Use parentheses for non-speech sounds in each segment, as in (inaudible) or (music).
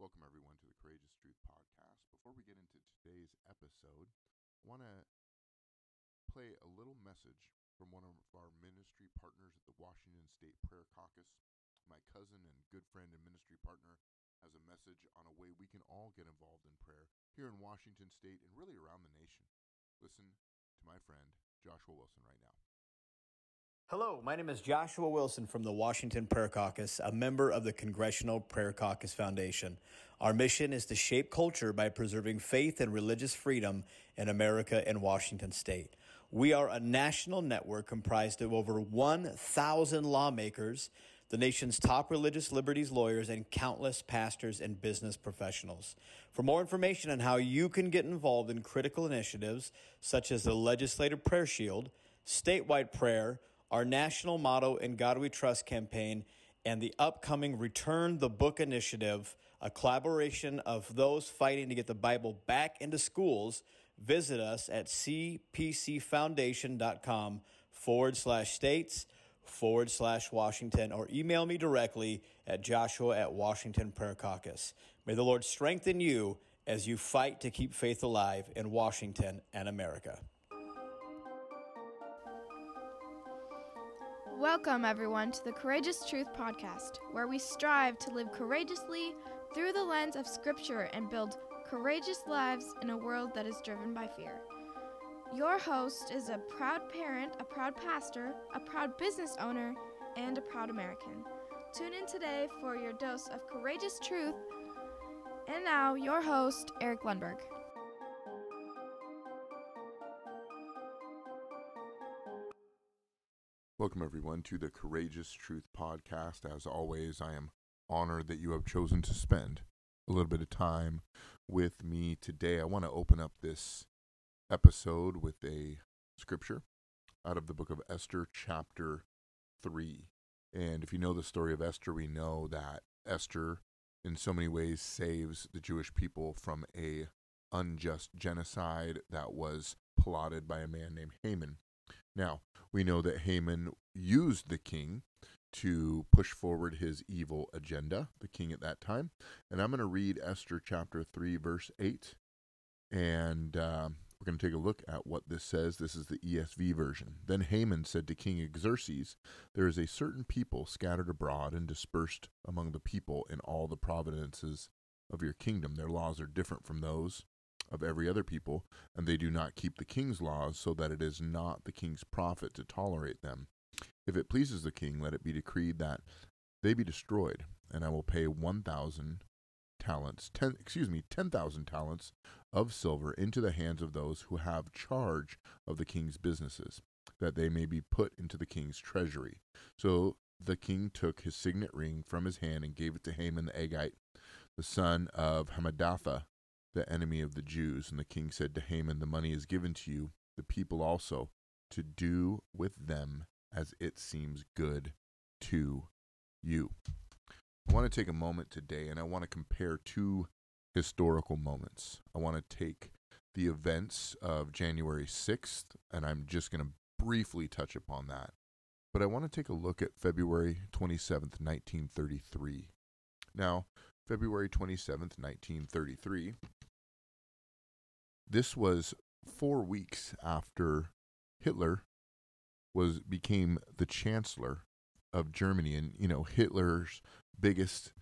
Welcome, everyone, to the Courageous Truth Podcast. Before we get into today's episode, I want to play a little message from one of our ministry partners at the Washington State Prayer Caucus. My cousin and good friend and ministry partner has a message on a way we can all get involved in prayer here in Washington State and really around the nation. Listen to my friend Joshua Wilson right now. Hello, my name is Joshua Wilson from the Washington Prayer Caucus, a member of the Congressional Prayer Caucus Foundation. Our mission is to shape culture by preserving faith and religious freedom in America and Washington state. We are a national network comprised of over 1,000 lawmakers, the nation's top religious liberties lawyers, and countless pastors and business professionals. For more information on how you can get involved in critical initiatives such as the Legislative Prayer Shield, statewide prayer, our national motto in God We Trust campaign, and the upcoming Return the Book initiative, a collaboration of those fighting to get the Bible back into schools, visit us at cpcfoundation.com forward slash states forward slash Washington or email me directly at joshua at Washington Prayer Caucus. May the Lord strengthen you as you fight to keep faith alive in Washington and America. Welcome, everyone, to the Courageous Truth Podcast, where we strive to live courageously through the lens of Scripture and build courageous lives in a world that is driven by fear. Your host is a proud parent, a proud pastor, a proud business owner, and a proud American. Tune in today for your dose of courageous truth. And now, your host, Eric Lundberg. Welcome, everyone, to the Courageous Truth Podcast. As always, I am honored that you have chosen to spend a little bit of time with me today. I want to open up this episode with a scripture out of the book of Esther, chapter 3. And if you know the story of Esther, we know that Esther, in so many ways, saves the Jewish people from a unjust genocide that was plotted by a man named Haman. Now, we know that Haman used the king to push forward his evil agenda, the king at that time. And I'm going to read Esther chapter 3, verse 8. And uh, we're going to take a look at what this says. This is the ESV version. Then Haman said to King Xerxes, There is a certain people scattered abroad and dispersed among the people in all the provinces of your kingdom. Their laws are different from those of every other people, and they do not keep the king's laws, so that it is not the king's profit to tolerate them. If it pleases the king, let it be decreed that they be destroyed, and I will pay one thousand talents, ten excuse me, ten thousand talents of silver into the hands of those who have charge of the king's businesses, that they may be put into the king's treasury. So the king took his signet ring from his hand and gave it to Haman the Agagite, the son of Hammedatha, the enemy of the Jews. And the king said to Haman, The money is given to you, the people also, to do with them as it seems good to you. I want to take a moment today and I want to compare two historical moments. I want to take the events of January 6th, and I'm just going to briefly touch upon that. But I want to take a look at February 27th, 1933. Now, February 27th, 1933 this was four weeks after Hitler was became the chancellor of Germany, and you know Hitler's biggest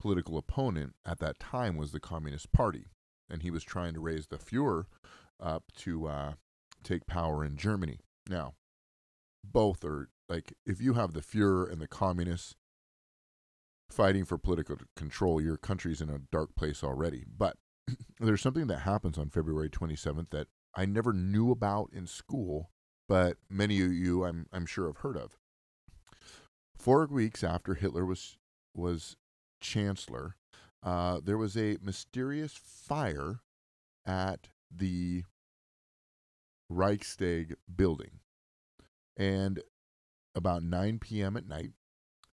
political opponent at that time was the Communist Party, and he was trying to raise the Fuhrer up to uh, take power in Germany. Now, both are like if you have the Fuhrer and the communists fighting for political control, your country's in a dark place already. But (clears throat) there's something that happens on February 27th that I never knew about in school, but many of you, I'm, I'm sure, have heard of. Four weeks after Hitler was was chancellor, uh, there was a mysterious fire at the Reichstag building, and about 9 p.m. at night,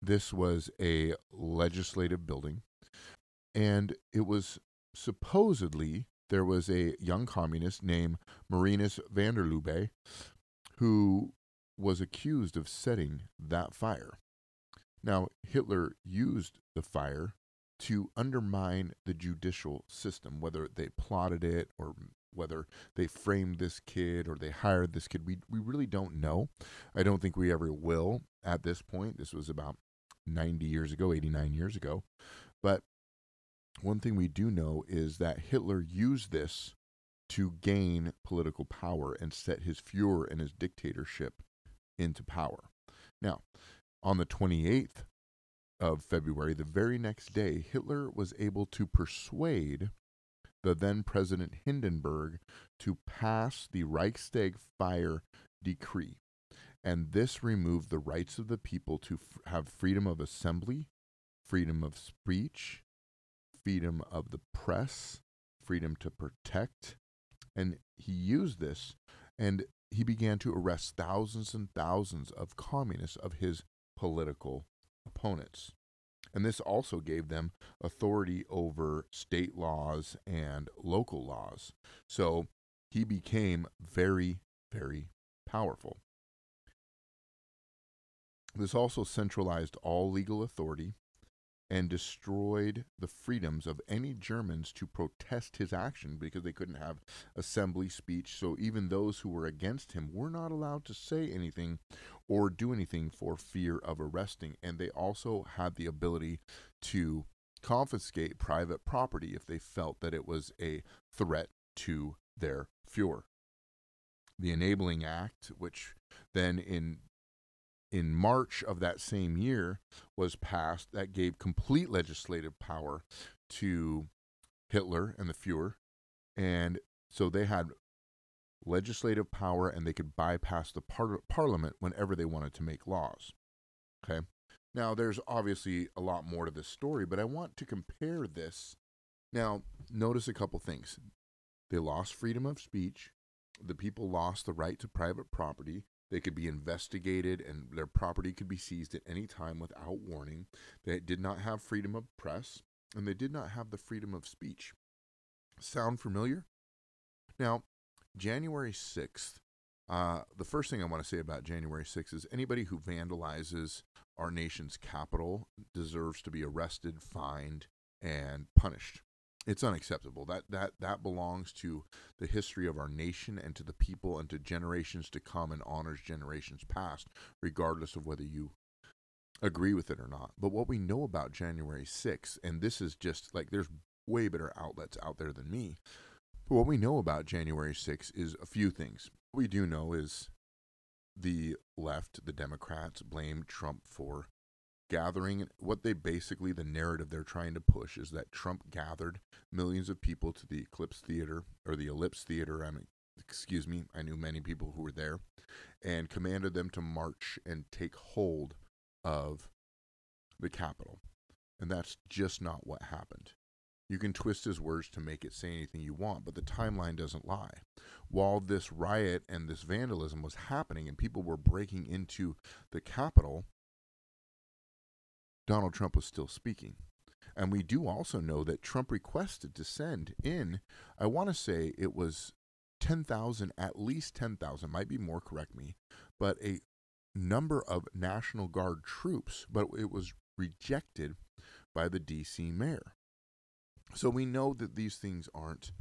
this was a legislative building, and it was supposedly there was a young communist named Marinus van der Lubbe who was accused of setting that fire. Now, Hitler used the fire to undermine the judicial system, whether they plotted it or whether they framed this kid or they hired this kid. We, we really don't know. I don't think we ever will at this point. This was about 90 years ago, 89 years ago. But one thing we do know is that Hitler used this to gain political power and set his Fuhrer and his dictatorship into power. Now, on the 28th of February, the very next day, Hitler was able to persuade the then President Hindenburg to pass the Reichstag fire decree. And this removed the rights of the people to f- have freedom of assembly, freedom of speech, freedom of the press, freedom to protect. And he used this and he began to arrest thousands and thousands of communists of his political opponents. And this also gave them authority over state laws and local laws. So he became very, very powerful. This also centralized all legal authority and destroyed the freedoms of any Germans to protest his action because they couldn't have assembly speech. So even those who were against him were not allowed to say anything or do anything for fear of arresting. And they also had the ability to confiscate private property if they felt that it was a threat to their Fuhrer. The Enabling Act, which then in in March of that same year was passed that gave complete legislative power to Hitler and the Fuhrer. And so they had legislative power and they could bypass the par- parliament whenever they wanted to make laws. Okay. Now, there's obviously a lot more to this story, but I want to compare this. Now, notice a couple things. They lost freedom of speech. The people lost the right to private property. They could be investigated and their property could be seized at any time without warning. They did not have freedom of press and they did not have the freedom of speech. Sound familiar? Now, January 6th, uh, the first thing I want to say about January 6th is anybody who vandalizes our nation's capital deserves to be arrested, fined, and punished it's unacceptable. That that that belongs to the history of our nation and to the people and to generations to come and honors generations past, regardless of whether you agree with it or not. But what we know about January 6th, and this is just like there's way better outlets out there than me. But what we know about January 6th is a few things. What we do know is the left, the Democrats, blame Trump for gathering what they basically the narrative they're trying to push is that Trump gathered millions of people to the Eclipse Theater or the Ellipse Theater. I mean, excuse me, I knew many people who were there, and commanded them to march and take hold of the Capitol. And that's just not what happened. You can twist his words to make it say anything you want, but the timeline doesn't lie. While this riot and this vandalism was happening and people were breaking into the Capitol, Donald Trump was still speaking. And we do also know that Trump requested to send in, I want to say it was 10,000, at least 10,000, might be more, correct me, but a number of National Guard troops, but it was rejected by the DC mayor. So we know that these things aren't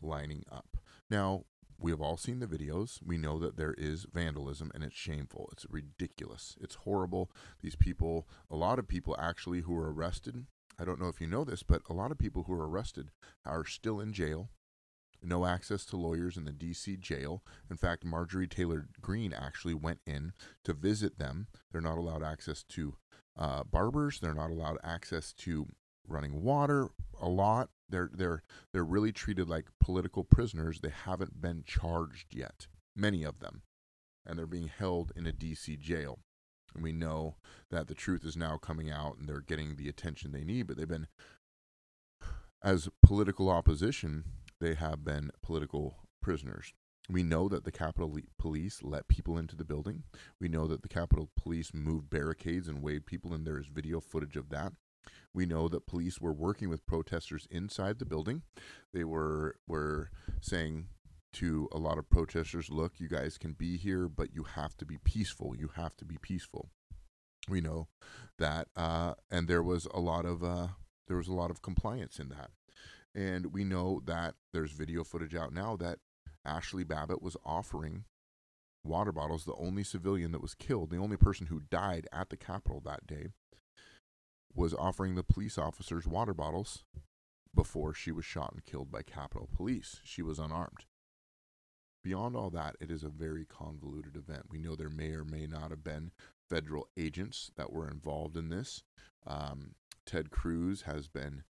lining up. Now, we have all seen the videos. We know that there is vandalism and it's shameful. It's ridiculous. It's horrible. These people, a lot of people actually who are arrested, I don't know if you know this, but a lot of people who are arrested are still in jail. No access to lawyers in the DC jail. In fact, Marjorie Taylor Greene actually went in to visit them. They're not allowed access to uh, barbers. They're not allowed access to running water a lot. They're they're they're really treated like political prisoners. They haven't been charged yet. Many of them, and they're being held in a DC jail. And we know that the truth is now coming out, and they're getting the attention they need. But they've been, as political opposition, they have been political prisoners. We know that the Capitol Police let people into the building. We know that the Capitol Police moved barricades and waved people, and there is video footage of that. We know that police were working with protesters inside the building. They were were saying to a lot of protesters, "Look, you guys can be here, but you have to be peaceful. You have to be peaceful." We know that, uh, and there was a lot of uh, there was a lot of compliance in that. And we know that there's video footage out now that Ashley Babbitt was offering water bottles, the only civilian that was killed, the only person who died at the Capitol that day, was offering the police officers water bottles before she was shot and killed by Capitol Police. She was unarmed. Beyond all that, it is a very convoluted event. We know there may or may not have been federal agents that were involved in this. Um, Ted Cruz has been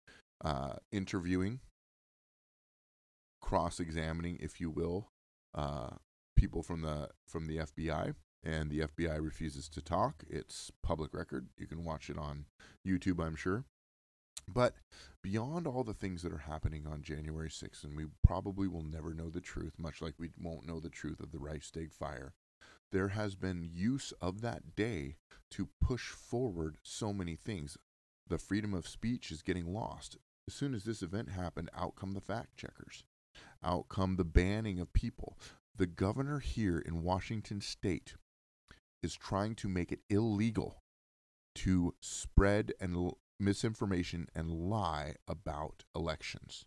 uh, interviewing, cross examining, if you will, uh, people from the from the FBI, and the FBI refuses to talk. It's public record. You can watch it on YouTube, I'm sure. But beyond all the things that are happening on January 6th, and we probably will never know the truth, much like we won't know the truth of the Reichstag fire, there has been use of that day to push forward so many things. The freedom of speech is getting lost. As soon as this event happened, out come the fact checkers, out come the banning of people. The governor here in Washington state is trying to make it illegal to spread and l- misinformation and lie about elections.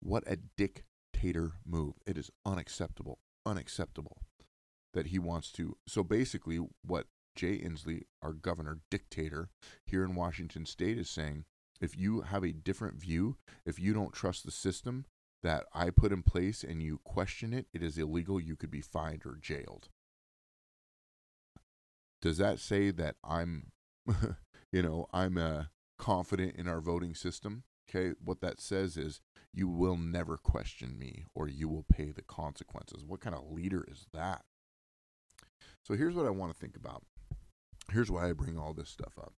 What a dictator move. It is unacceptable. Unacceptable that he wants to. So basically, what Jay Inslee, our governor, dictator here in Washington state, is saying if you have a different view, if you don't trust the system that I put in place and you question it, it is illegal. You could be fined or jailed. Does that say that I'm, (laughs) you know, I'm uh, confident in our voting system? Okay, what that says is you will never question me or you will pay the consequences. What kind of leader is that? So here's what I want to think about. Here's why I bring all this stuff up.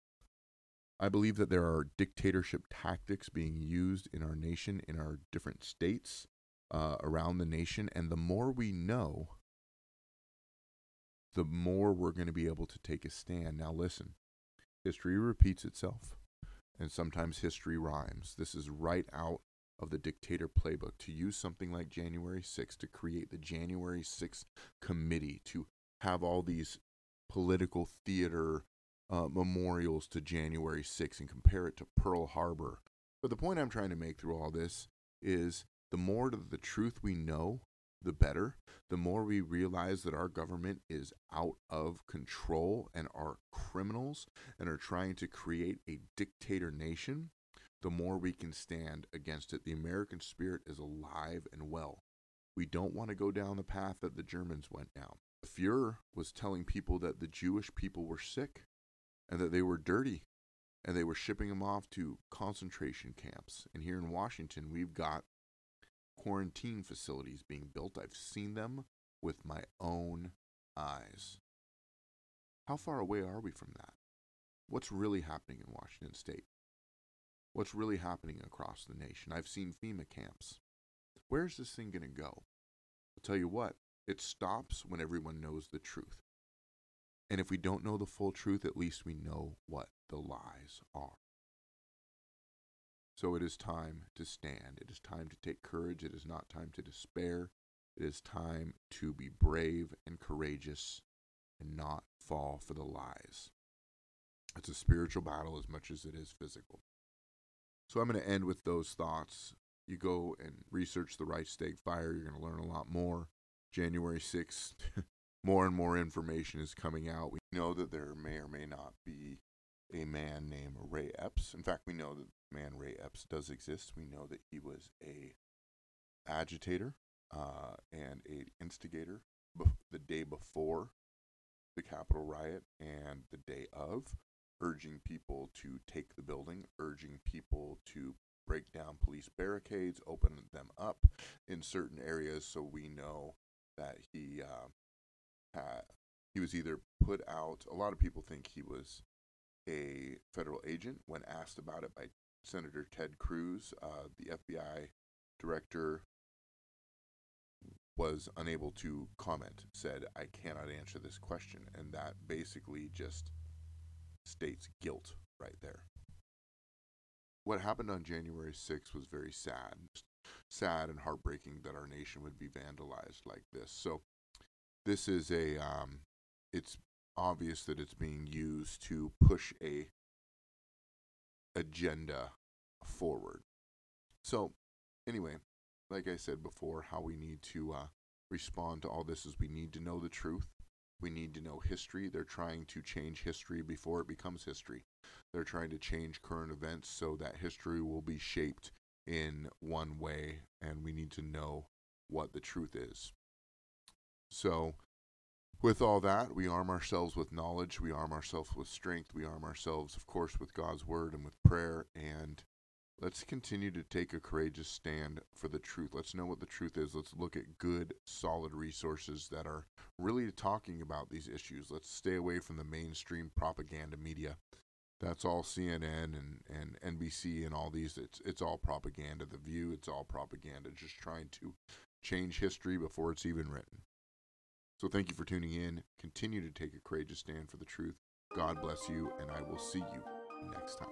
I believe that there are dictatorship tactics being used in our nation, in our different states, uh, around the nation. And the more we know, the more we're going to be able to take a stand. Now, listen, history repeats itself, and sometimes history rhymes. This is right out of the dictator playbook to use something like January 6th to create the January 6th committee to have all these political theater uh, memorials to January 6th and compare it to Pearl Harbor. But the point I'm trying to make through all this is the more the truth we know, the better. The more we realize that our government is out of control and are criminals and are trying to create a dictator nation, the more we can stand against it. The American spirit is alive and well. We don't want to go down the path that the Germans went down. The Fuhrer was telling people that the Jewish people were sick and that they were dirty and they were shipping them off to concentration camps. And here in Washington, we've got quarantine facilities being built. I've seen them with my own eyes. How far away are we from that? What's really happening in Washington state? What's really happening across the nation? I've seen FEMA camps. Where's this thing going to go? I'll tell you what, it stops when everyone knows the truth. And if we don't know the full truth, at least we know what the lies are. So it is time to stand. It is time to take courage. It is not time to despair. It is time to be brave and courageous and not fall for the lies. It's a spiritual battle as much as it is physical. So I'm going to end with those thoughts. You go and research the Reichstag fire. You're going to learn a lot more. January 6th, (laughs) more and more information is coming out. We know that there may or may not be a man named Ray Epps. In fact, we know that man Ray Epps does exist. We know that he was a agitator uh, and a instigator the day before the Capitol riot and the day of, urging people to take the building, urging people to break down police barricades, open them up in certain areas so we know that he uh, had, he was either put out. A lot of people think he was a federal agent. When asked about it by Senator Ted Cruz, uh, the FBI director was unable to comment. Said, "I cannot answer this question," and that basically just states guilt right there. What happened on January 6th was very sad sad and heartbreaking that our nation would be vandalized like this. So this is a um, it's obvious that it's being used to push a agenda forward. So, anyway, like I said before, how we need to uh, respond to all this is we need to know the truth. We need to know history. They're trying to change history before it becomes history. They're trying to change current events so that history will be shaped in one way, and we need to know what the truth is. So, with all that, we arm ourselves with knowledge, we arm ourselves with strength, we arm ourselves, of course, with God's word and with prayer. And let's continue to take a courageous stand for the truth. Let's know what the truth is. Let's look at good, solid resources that are really talking about these issues. Let's stay away from the mainstream propaganda media. That's all CNN and, and NBC and all these. It's it's all propaganda. The View, it's all propaganda. Just trying to change history before it's even written. So thank you for tuning in. Continue to take a courageous stand for the truth. God bless you, and I will see you next time.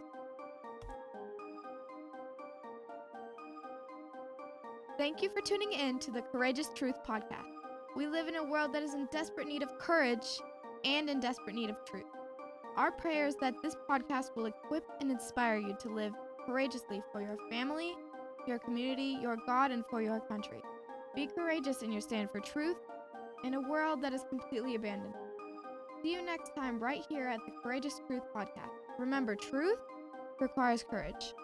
Thank you for tuning in to the Courageous Truth Podcast. We live in a world that is in desperate need of courage and in desperate need of truth. Our prayer is that this podcast will equip and inspire you to live courageously for your family, your community, your God, and for your country. Be courageous in your stand for truth in a world that is completely abandoned. See you next time right here at the Courageous Truth Podcast. Remember, truth requires courage.